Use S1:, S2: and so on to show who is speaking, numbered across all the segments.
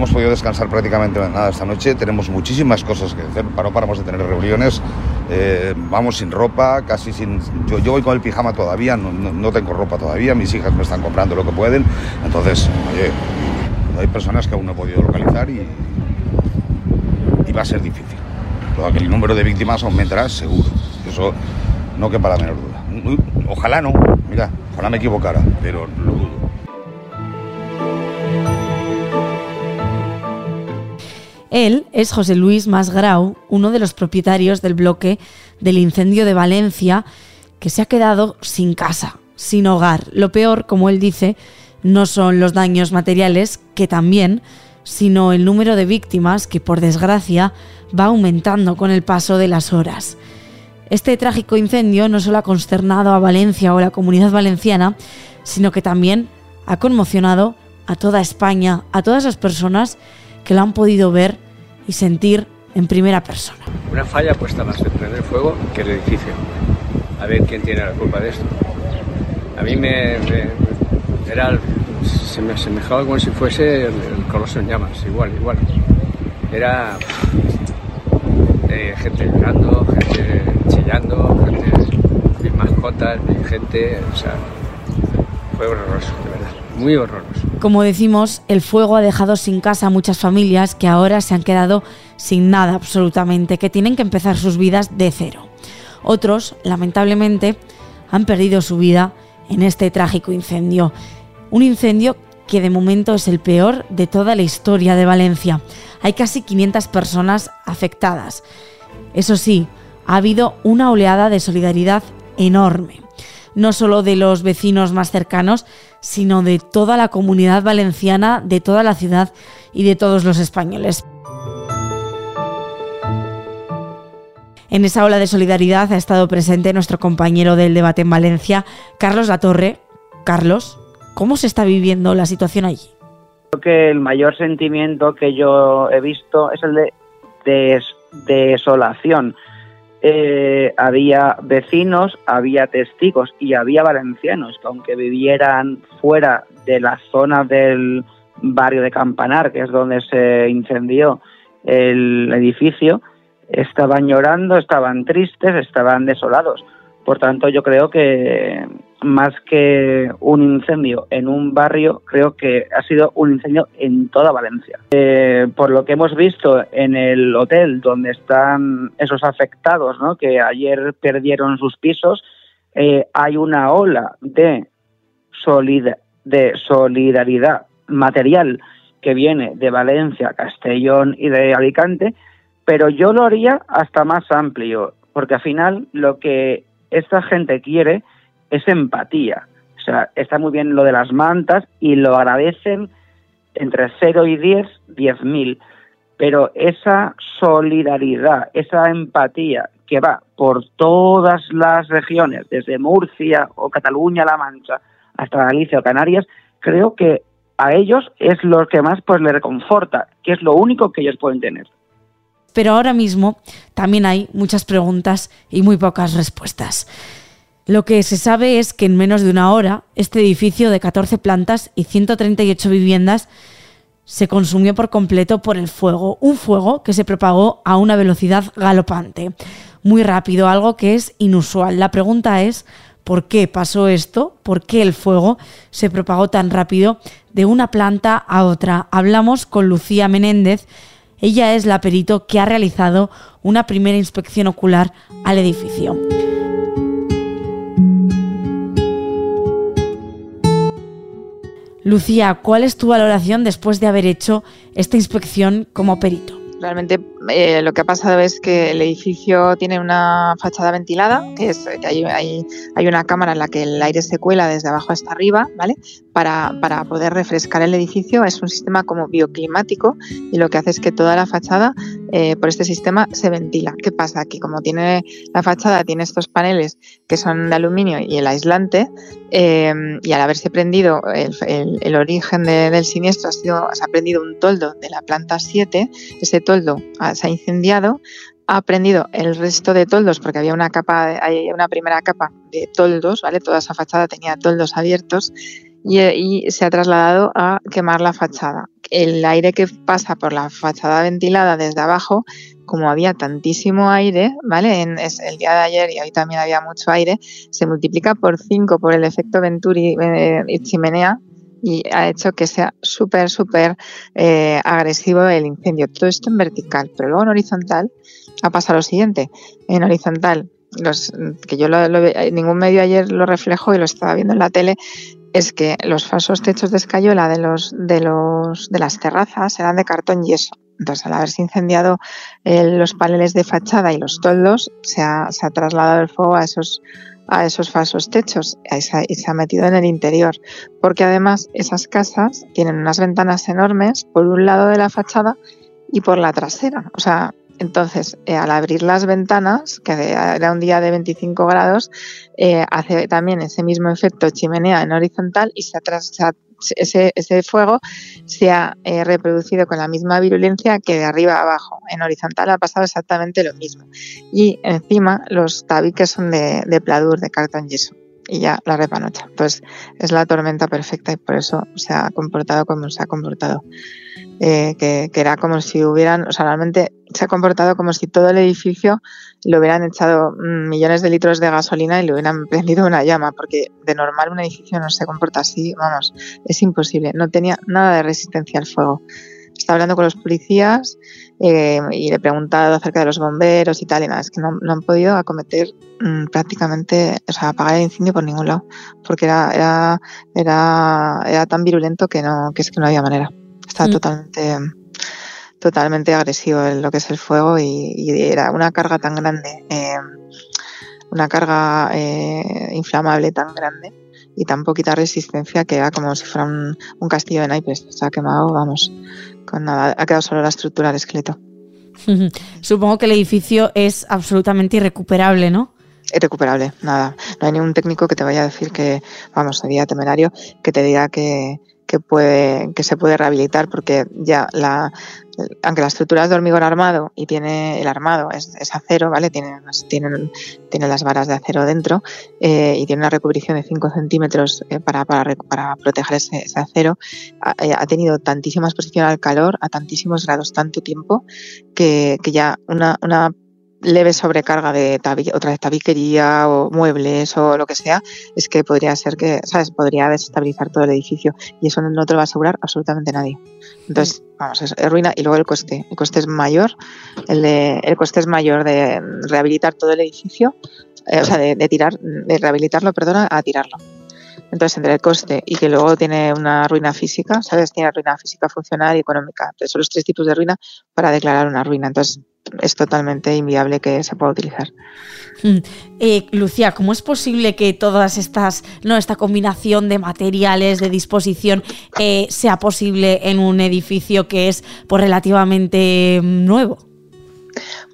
S1: hemos podido descansar prácticamente nada esta noche. Tenemos muchísimas cosas que hacer. No paramos de tener reuniones. Eh, vamos sin ropa, casi sin. Yo, yo voy con el pijama todavía, no, no, tengo ropa todavía. Mis hijas me están comprando lo que pueden. Entonces, oye, hay personas que aún no he podido localizar y, y va a ser difícil. Que el número de víctimas aumentará seguro. Eso no quepa la menor duda. Ojalá no, mira, ojalá me equivocara, pero lo dudo.
S2: Él es José Luis Masgrau, uno de los propietarios del bloque del incendio de Valencia, que se ha quedado sin casa, sin hogar. Lo peor, como él dice, no son los daños materiales, que también, sino el número de víctimas que, por desgracia, va aumentando con el paso de las horas. Este trágico incendio no solo ha consternado a Valencia o a la comunidad valenciana, sino que también ha conmocionado a toda España, a todas las personas que lo han podido ver y sentir en primera persona.
S3: Una falla puesta más en prender fuego que el edificio. A ver quién tiene la culpa de esto. A mí me, era, se me asemejaba como si fuese el, coloso en llamas, igual, igual. Era eh, gente llorando, gente chillando, gente mascotas, gente, o sea, fue horroroso, de verdad, muy horroroso.
S2: Como decimos, el fuego ha dejado sin casa a muchas familias que ahora se han quedado sin nada absolutamente, que tienen que empezar sus vidas de cero. Otros, lamentablemente, han perdido su vida en este trágico incendio. Un incendio que de momento es el peor de toda la historia de Valencia. Hay casi 500 personas afectadas. Eso sí, ha habido una oleada de solidaridad enorme, no solo de los vecinos más cercanos, sino de toda la comunidad valenciana, de toda la ciudad y de todos los españoles. En esa ola de solidaridad ha estado presente nuestro compañero del debate en Valencia, Carlos Latorre. Carlos, ¿cómo se está viviendo la situación allí?
S4: Creo que el mayor sentimiento que yo he visto es el de desolación. Eh, había vecinos, había testigos y había valencianos que aunque vivieran fuera de la zona del barrio de Campanar, que es donde se incendió el edificio, estaban llorando, estaban tristes, estaban desolados. Por tanto, yo creo que más que un incendio en un barrio, creo que ha sido un incendio en toda Valencia. Eh, por lo que hemos visto en el hotel donde están esos afectados, ¿no? que ayer perdieron sus pisos, eh, hay una ola de, de solidaridad material que viene de Valencia, Castellón y de Alicante, pero yo lo haría hasta más amplio, porque al final lo que esta gente quiere es empatía. O sea, está muy bien lo de las mantas y lo agradecen entre 0 y 10, 10.000. Pero esa solidaridad, esa empatía que va por todas las regiones, desde Murcia o Cataluña-La Mancha hasta Galicia o Canarias, creo que a ellos es lo que más pues les reconforta, que es lo único que ellos pueden tener.
S2: Pero ahora mismo también hay muchas preguntas y muy pocas respuestas. Lo que se sabe es que en menos de una hora este edificio de 14 plantas y 138 viviendas se consumió por completo por el fuego, un fuego que se propagó a una velocidad galopante, muy rápido, algo que es inusual. La pregunta es, ¿por qué pasó esto? ¿Por qué el fuego se propagó tan rápido de una planta a otra? Hablamos con Lucía Menéndez, ella es la perito que ha realizado una primera inspección ocular al edificio. Lucía, ¿cuál es tu valoración después de haber hecho esta inspección como perito?
S5: Realmente eh, lo que ha pasado es que el edificio tiene una fachada ventilada, que es hay, una cámara en la que el aire se cuela desde abajo hasta arriba, ¿vale? Para, para, poder refrescar el edificio. Es un sistema como bioclimático y lo que hace es que toda la fachada eh, por este sistema se ventila. ¿Qué pasa? Que como tiene la fachada, tiene estos paneles que son de aluminio y el aislante, eh, y al haberse prendido el, el, origen del siniestro ha sido, se ha prendido un toldo de la planta 7, ese toldo se ha incendiado, ha prendido el resto de toldos porque había una capa, hay una primera capa de toldos, ¿vale? Toda esa fachada tenía toldos abiertos y, se ha trasladado a quemar la fachada. el aire que pasa por la fachada ventilada desde abajo, como había tantísimo aire, ¿vale? En el día de ayer y hoy también había mucho aire, se multiplica por 5 por el efecto Venturi eh, y chimenea y ha hecho que sea súper, súper eh, agresivo el incendio. Todo esto en vertical, pero luego en horizontal ha pasado lo siguiente. En horizontal, los, que yo lo, en ningún medio ayer lo reflejo y lo estaba viendo en la tele, es que los falsos techos de escayola de los de los de las terrazas eran de cartón yeso. Entonces, al haberse incendiado eh, los paneles de fachada y los toldos, se ha, se ha trasladado el fuego a esos a esos falsos techos y se ha metido en el interior, porque además esas casas tienen unas ventanas enormes por un lado de la fachada y por la trasera. O sea, entonces, eh, al abrir las ventanas, que era un día de 25 grados, eh, hace también ese mismo efecto chimenea en horizontal y se, ese, fuego se ha eh, reproducido con la misma virulencia que de arriba a abajo. En horizontal ha pasado exactamente lo mismo. Y encima los tabiques son de, pladur, de cartón yeso y ya la repanocha. Entonces es la tormenta perfecta y por eso se ha comportado como se ha comportado. Eh, que, era como si hubieran, o sea, realmente se ha comportado como si todo el edificio le hubieran echado mm, millones de litros de gasolina y le hubieran prendido una llama, porque de normal un edificio no se comporta así, vamos, es imposible, no tenía nada de resistencia al fuego. Estaba hablando con los policías eh, y le he preguntado acerca de los bomberos y tal, y nada, es que no, han podido acometer mm, prácticamente, o sea, apagar el incendio por ningún lado, porque era, era, era, era tan virulento que no, que es que no había manera. Está mm. totalmente, totalmente agresivo en lo que es el fuego y, era una carga tan grande, eh, una carga eh, inflamable tan grande y tan poquita resistencia que era como si fuera un, castillo de naipes. Se ha quemado, vamos, con nada. Ha quedado solo la estructura del esqueleto.
S2: Supongo que el edificio es absolutamente irrecuperable, ¿no?
S5: Irrecuperable, nada. No hay ningún técnico que te vaya a decir que, vamos, sería temerario, que te diga que, que, puede, que se puede rehabilitar porque ya la, aunque la estructura es de hormigón armado y tiene el armado es, acero, ¿vale? Tiene, tiene, tiene, las varas de acero dentro eh, y tiene una recubrición de 5 centímetros eh, para, para, para, proteger ese, acero. Eh, ha, tenido tantísima exposición al calor a tantísimos grados tanto tiempo que, que ya una, una leve sobrecarga de otra vez tabiquería o muebles o lo que sea, es que podría ser que, ¿sabes? Podría desestabilizar todo el edificio y eso no te lo va a asegurar absolutamente nadie. Entonces, vamos, es, ruina y luego el coste. El coste es mayor, el, de, el coste es mayor de rehabilitar todo el edificio, eh, o sea, de, de, tirar, de rehabilitarlo, perdona, a tirarlo. Entonces, entre el coste y que luego tiene una ruina física, ¿sabes? Tiene ruina física, funcional y económica. Entonces, son los tres tipos de ruina para declarar una ruina. Entonces, es totalmente inviable que se pueda utilizar.
S2: Mm. Eh, Lucía, ¿cómo es posible que todas estas, no, esta combinación de materiales, de disposición, eh, sea posible en un edificio que es pues, relativamente mm, nuevo?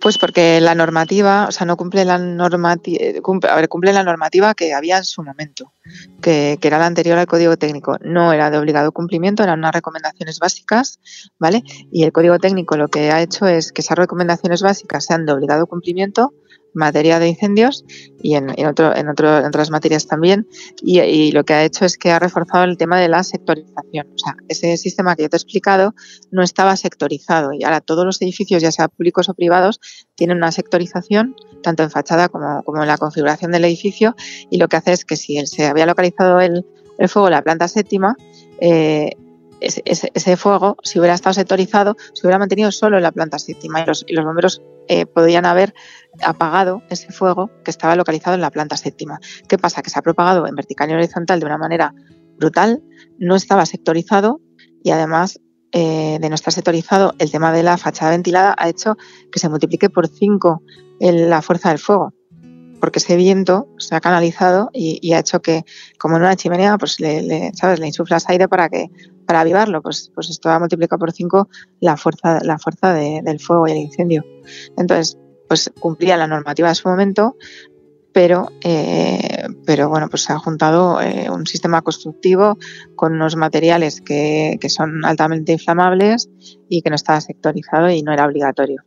S5: Pues porque la normativa, o sea, no cumple la normativa, cumple, a ver, cumple la normativa que había en su momento, que, que, era la anterior al código técnico. No era de obligado cumplimiento, eran unas recomendaciones básicas, ¿vale? Y el código técnico lo que ha hecho es que esas recomendaciones básicas sean de obligado cumplimiento materia de incendios y en, en, otro, en, otro, en otras materias también. Y, y, lo que ha hecho es que ha reforzado el tema de la sectorización. O sea, ese sistema que yo te he explicado no estaba sectorizado y ahora todos los edificios, ya sea públicos o privados, tienen una sectorización tanto en fachada como, como en la configuración del edificio y lo que hace es que si se había localizado el, el fuego en la planta séptima, eh, ese, fuego, si hubiera estado sectorizado, se hubiera mantenido solo en la planta séptima y los, y los bomberos eh, podrían haber apagado ese fuego que estaba localizado en la planta séptima. ¿Qué pasa? Que se ha propagado en vertical y horizontal de una manera brutal, no estaba sectorizado y además eh, de no estar sectorizado, el tema de la fachada ventilada ha hecho que se multiplique por 5 la fuerza del fuego porque ese viento se ha canalizado y, ha hecho que, como en una chimenea, pues le, ¿sabes? le insuflas aire para que para avivarlo, pues, pues esto ha multiplicado por 5 la fuerza, la fuerza del fuego y el incendio. Entonces, pues cumplía la normativa de su momento, pero, eh, pero bueno, pues se ha juntado eh, un sistema constructivo con unos materiales que, que son altamente inflamables y que no estaba sectorizado y no era obligatorio.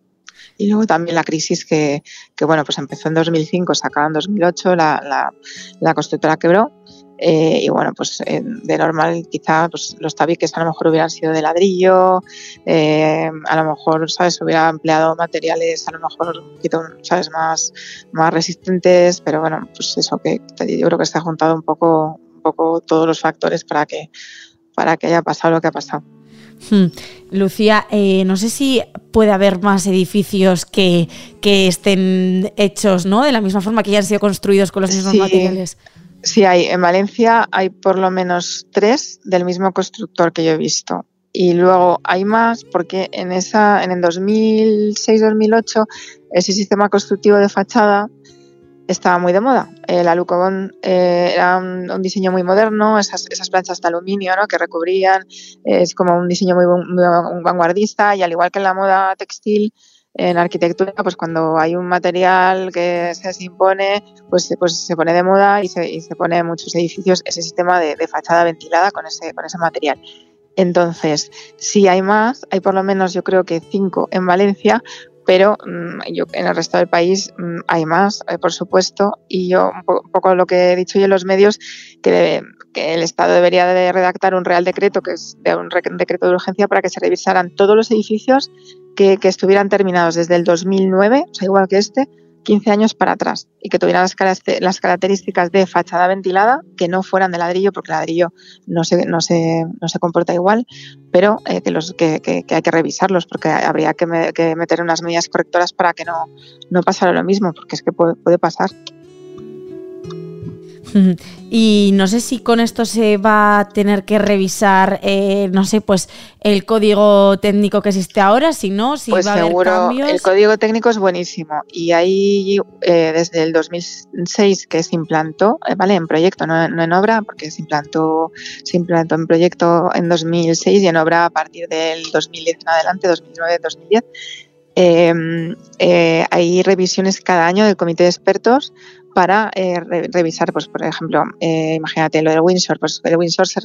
S5: Y luego también la crisis que, que bueno, pues empezó en 2005, se en 2008, la, la, la constructora quebró Eh, y bueno, pues eh, de normal quizá pues, los tabiques a lo mejor hubieran sido de ladrillo, eh, a lo mejor, ¿sabes? Hubiera empleado materiales a lo mejor un poquito, ¿sabes? Más, más resistentes, pero bueno, pues eso que yo creo que está juntado un poco, un poco todos los factores para que, para que haya pasado lo que ha pasado.
S2: Hmm. Lucía, no sé si puede haber más edificios que, que, estén hechos ¿no? de la misma forma que ya han sido construidos con los mismos materiales.
S5: Sí, hay. En Valencia hay por lo menos tres del mismo constructor que yo he visto. Y luego hay más porque en esa, en el 2006-2008 ese sistema constructivo de fachada estaba muy de moda. El alucobón eh, era un, diseño muy moderno, esas, esas planchas de aluminio ¿no? que recubrían, es como un diseño muy, muy, vanguardista y al igual que en la moda textil, en arquitectura, pues cuando hay un material que se impone, pues, pues se pone de moda y se, y se pone en muchos edificios ese sistema de, fachada ventilada con ese, con ese material. Entonces, si hay más, hay por lo menos yo creo que cinco en Valencia, pero mm, yo, en el resto del país mm, hay más, eh, por supuesto, y yo un, poco lo que he dicho yo en los medios, que, que el Estado debería de redactar un real decreto, que es un decreto de urgencia, para que se revisaran todos los edificios que, estuvieran terminados desde el 2009, o sea, igual que este, 15 años para atrás y que tuvieran las, características de fachada ventilada, que no fueran de ladrillo, porque el ladrillo no se, no se, no se comporta igual, pero eh, que, los, que, que, hay que revisarlos, porque habría que, meter unas medidas correctoras para que no, no pasara lo mismo, porque es que puede, puede pasar.
S2: Y no sé si con esto se va a tener que revisar, eh, no sé, pues el código técnico que existe ahora, si no, si
S5: pues
S2: va a haber cambios.
S5: El código técnico es buenísimo y ahí eh, desde el 2006 que se implantó, eh, vale, en proyecto, no, en obra, porque se implantó, se implantó en proyecto en 2006 y en obra a partir del 2010 en adelante, 2009-2010. hay revisiones cada año del comité de expertos para eh, revisar, pues por ejemplo, eh, imagínate lo del Windsor, pues el Windsor se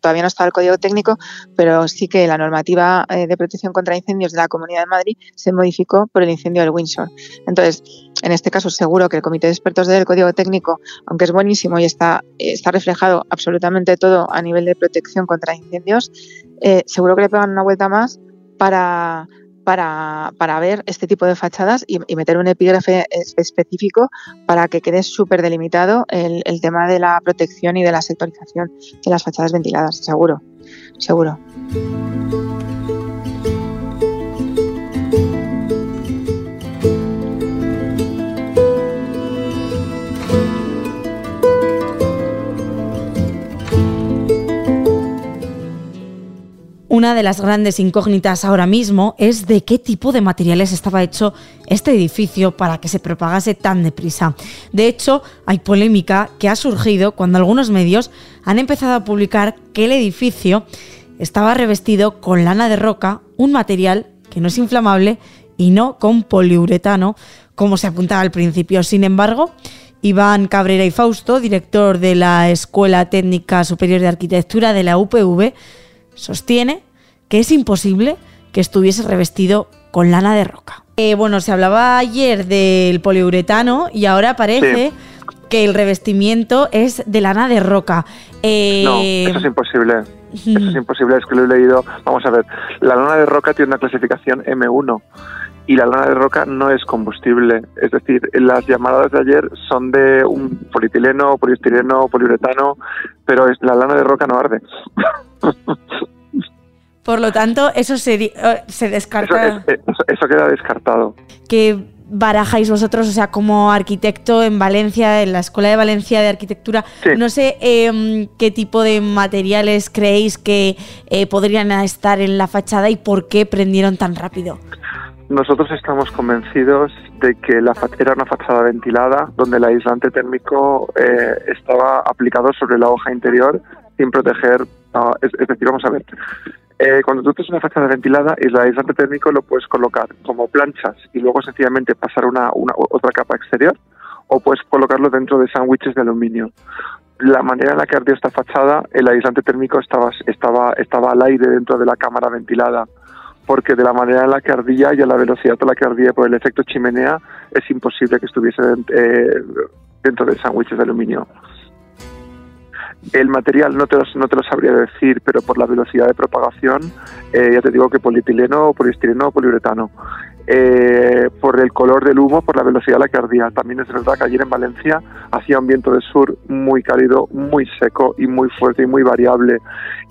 S5: todavía no está el código técnico, pero sí que la normativa eh, de protección contra incendios de la Comunidad de Madrid se modificó por el incendio del Windsor. Entonces, en este caso seguro que el Comité de Expertos del Código Técnico, aunque es buenísimo y está, está reflejado absolutamente todo a nivel de protección contra incendios, seguro que le pegan una vuelta más para para, para, ver este tipo de fachadas y, meter un epígrafe específico para que quede súper delimitado el, el tema de la protección y de la sectorización de las fachadas ventiladas, seguro, seguro.
S2: Una de las grandes incógnitas ahora mismo es de qué tipo de materiales estaba hecho este edificio para que se propagase tan deprisa. De hecho, hay polémica que ha surgido cuando algunos medios han empezado a publicar que el edificio estaba revestido con lana de roca, un material que no es inflamable y no con poliuretano, como se apuntaba al principio. Sin embargo, Iván Cabrera y Fausto, director de la Escuela Técnica Superior de Arquitectura de la UPV, sostiene que es imposible que estuviese revestido con lana de roca. Eh, bueno, se hablaba ayer del poliuretano y ahora parece que el revestimiento es de lana de roca.
S6: Eh, no, eso es imposible. Eso es imposible, es que lo he leído. Vamos a ver, la lana de roca tiene una clasificación M1 y la lana de roca no es combustible. Es decir, las llamadas de ayer son de un polietileno, poliestireno, poliuretano, pero es, la lana de roca no arde.
S2: Por lo tanto, eso se, eh, se descarta.
S6: Eso, queda descartado.
S2: ¿Qué barajáis vosotros, o sea, como arquitecto en Valencia, en la Escuela de Valencia de Arquitectura, no sé em, qué tipo de materiales creéis que eh, podrían estar en la fachada y por qué prendieron tan rápido.
S6: Nosotros estamos convencidos de que la era una fachada ventilada donde el aislante térmico eh, estaba aplicado sobre la hoja interior sin proteger. es, decir, vamos a ver, eh, cuando tú tienes una fachada ventilada, el aislante térmico lo puedes colocar como planchas y luego sencillamente pasar una, otra capa exterior o puedes colocarlo dentro de sándwiches de aluminio. La manera en la que ardió esta fachada, el aislante térmico estaba, estaba, estaba al aire dentro de la cámara ventilada, porque de la manera en la que ardía y a la velocidad a la que ardía por el efecto chimenea, es imposible que estuviese eh, dentro de sándwiches de aluminio. El material no te, lo, no te lo sabría decir, pero por la velocidad de propagación, eh, ya te digo que polietileno, poliestireno o poliuretano. Eh, por el color del humo, por la velocidad a la que ardía. También es verdad que ayer en Valencia hacía un viento de sur muy cálido, muy seco y muy fuerte y muy variable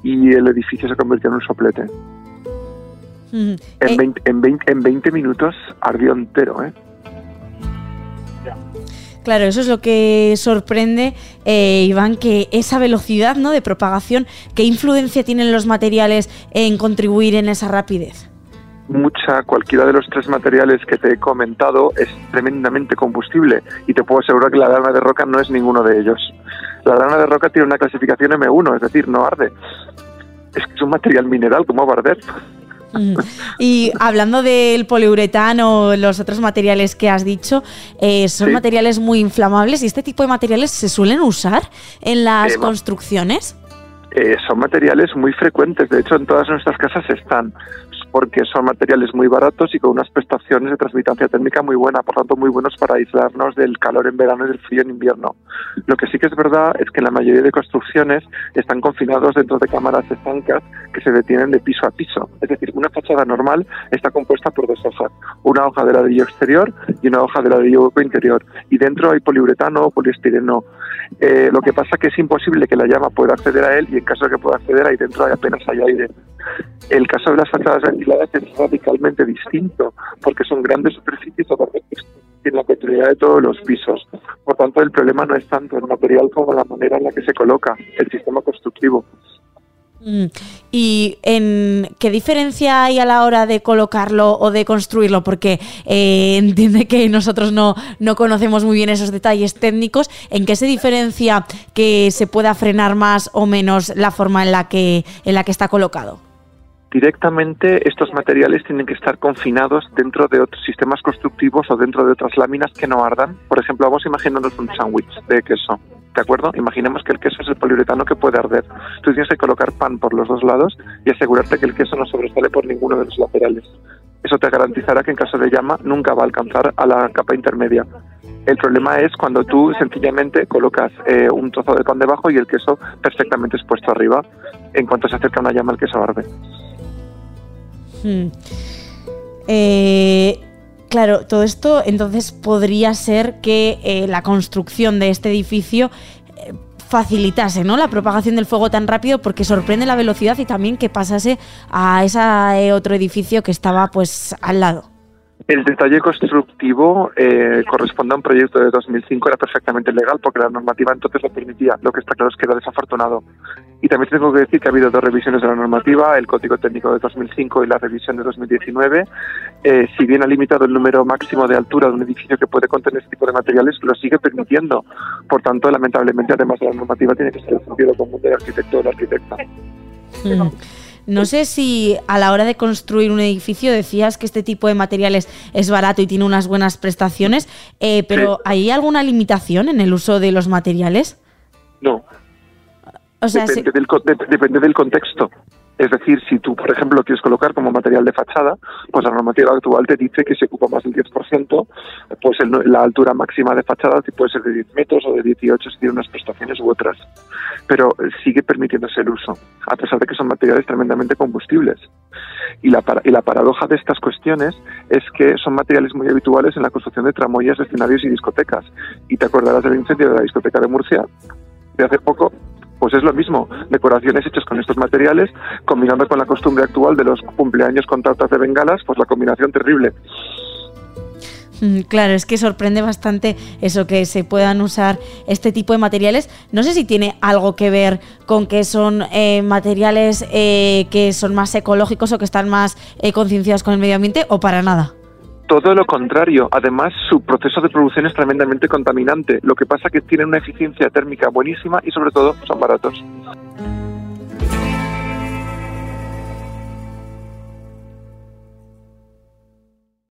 S6: y el edificio se convirtió en un soplete.
S2: Mm.
S6: En,
S2: Eh,
S6: 20, en, 20, en 20 minutos ardió entero, ¿eh?
S2: Claro, eso es lo que sorprende, eh, Iván, que esa velocidad ¿no? de propagación, ¿qué influencia tienen los materiales en contribuir en esa rapidez?
S6: mucha, cualquiera de los tres materiales que te he comentado es tremendamente combustible y te puedo asegurar que la lana de roca no es ninguno de ellos. La lana de roca tiene una clasificación M1, es decir, no arde. Es que es un material mineral, ¿cómo va a arder?
S2: Y hablando del poliuretano, los otros materiales que has dicho, eh, son
S6: Sí.
S2: materiales muy inflamables y este tipo de materiales se suelen usar en las
S6: Eh,
S2: construcciones.
S6: Eh, son materiales muy frecuentes, de hecho en todas nuestras casas están, porque son materiales muy baratos y con unas prestaciones de transmitancia térmica muy buena, por tanto muy buenos para aislarnos del calor en verano y del frío en invierno. Lo que sí que es verdad es que la mayoría de construcciones están confinados dentro de cámaras estancas que se detienen de piso a piso. Es decir, una fachada normal está compuesta por dos hojas, una hoja de ladrillo exterior y una hoja de ladrillo hueco interior. Y dentro hay poliuretano o poliestireno. Eh, lo que pasa que es imposible que la llama pueda acceder a él y en caso de que pueda acceder ahí dentro apenas hay aire. El caso de las fachadas ventiladas es radicalmente distinto porque son grandes superficies en la continuidad de todos los pisos. Por tanto, el problema no es tanto el material como la manera en la que se coloca el sistema constructivo.
S2: Mm. ¿Y en qué diferencia hay a la hora de colocarlo o de construirlo? Porque eh, entiende que nosotros no, no conocemos muy bien esos detalles técnicos. ¿En qué se diferencia que se pueda frenar más o menos la forma en la que, en la que está colocado?
S6: Directamente estos materiales tienen que estar confinados dentro de otros sistemas constructivos o dentro de otras láminas que no ardan. Por ejemplo, vamos a imaginarnos un sándwich de queso, ¿de acuerdo? Imaginemos que el queso es el poliuretano que puede arder. Tú tienes que colocar pan por los dos lados y asegurarte que el queso no sobresale por ninguno de los laterales. Eso te garantizará que en caso de llama nunca va a alcanzar a la capa intermedia. El problema es cuando tú sencillamente colocas eh, un trozo de pan debajo y el queso perfectamente expuesto arriba. En cuanto se acerca una llama, el queso arde.
S2: Hmm. Eh, claro, todo esto entonces podría ser que eh, la construcción de este edificio eh, facilitase ¿no? la propagación del fuego tan rápido porque sorprende la velocidad y también que pasase a ese otro edificio que estaba pues al lado.
S6: El detalle constructivo eh, corresponde a un proyecto de 2005, era perfectamente legal porque la normativa entonces lo permitía. Lo que está claro es que era desafortunado. Y también tengo que decir que ha habido dos revisiones de la normativa, el Código Técnico de 2005 y la revisión de 2019. Eh, si bien ha limitado el número máximo de altura de un edificio que puede contener este tipo de materiales, lo sigue permitiendo. Por tanto, lamentablemente, además de la normativa, tiene que ser el sentido común del arquitecto o la arquitecta.
S2: Hmm. No sé si a la hora de construir un edificio decías que este tipo de materiales es barato y tiene unas buenas prestaciones, eh, pero
S6: Sí.
S2: ¿hay alguna limitación en el uso de los materiales?
S6: No,
S2: O sea,
S6: del, depende del contexto. Es decir, si tú, por ejemplo, lo quieres colocar como material de fachada, pues la normativa actual te dice que si ocupa más del 10%, pues el- la altura máxima de fachada puede ser de 10 metros o de 18 si tiene unas prestaciones u otras. Pero eh, sigue permitiéndose el uso, a pesar de que son materiales tremendamente combustibles. Y la, y la paradoja de estas cuestiones es que son materiales muy habituales en la construcción de tramoyas, escenarios y discotecas. Y te acordarás del incendio de la discoteca de Murcia de hace poco, pues es lo mismo, decoraciones hechas con estos materiales, combinando con la costumbre actual de los cumpleaños con tartas de bengalas, pues la combinación terrible.
S2: Mm, Claro, es que sorprende bastante eso que se puedan usar este tipo de materiales. No sé si tiene algo que ver con que son eh, materiales eh, que son más ecológicos o que están más eh, concienciados con el medio ambiente o para nada.
S6: Todo lo contrario, además su proceso de producción es tremendamente contaminante, lo que pasa que tienen una eficiencia térmica buenísima y sobre todo son baratos.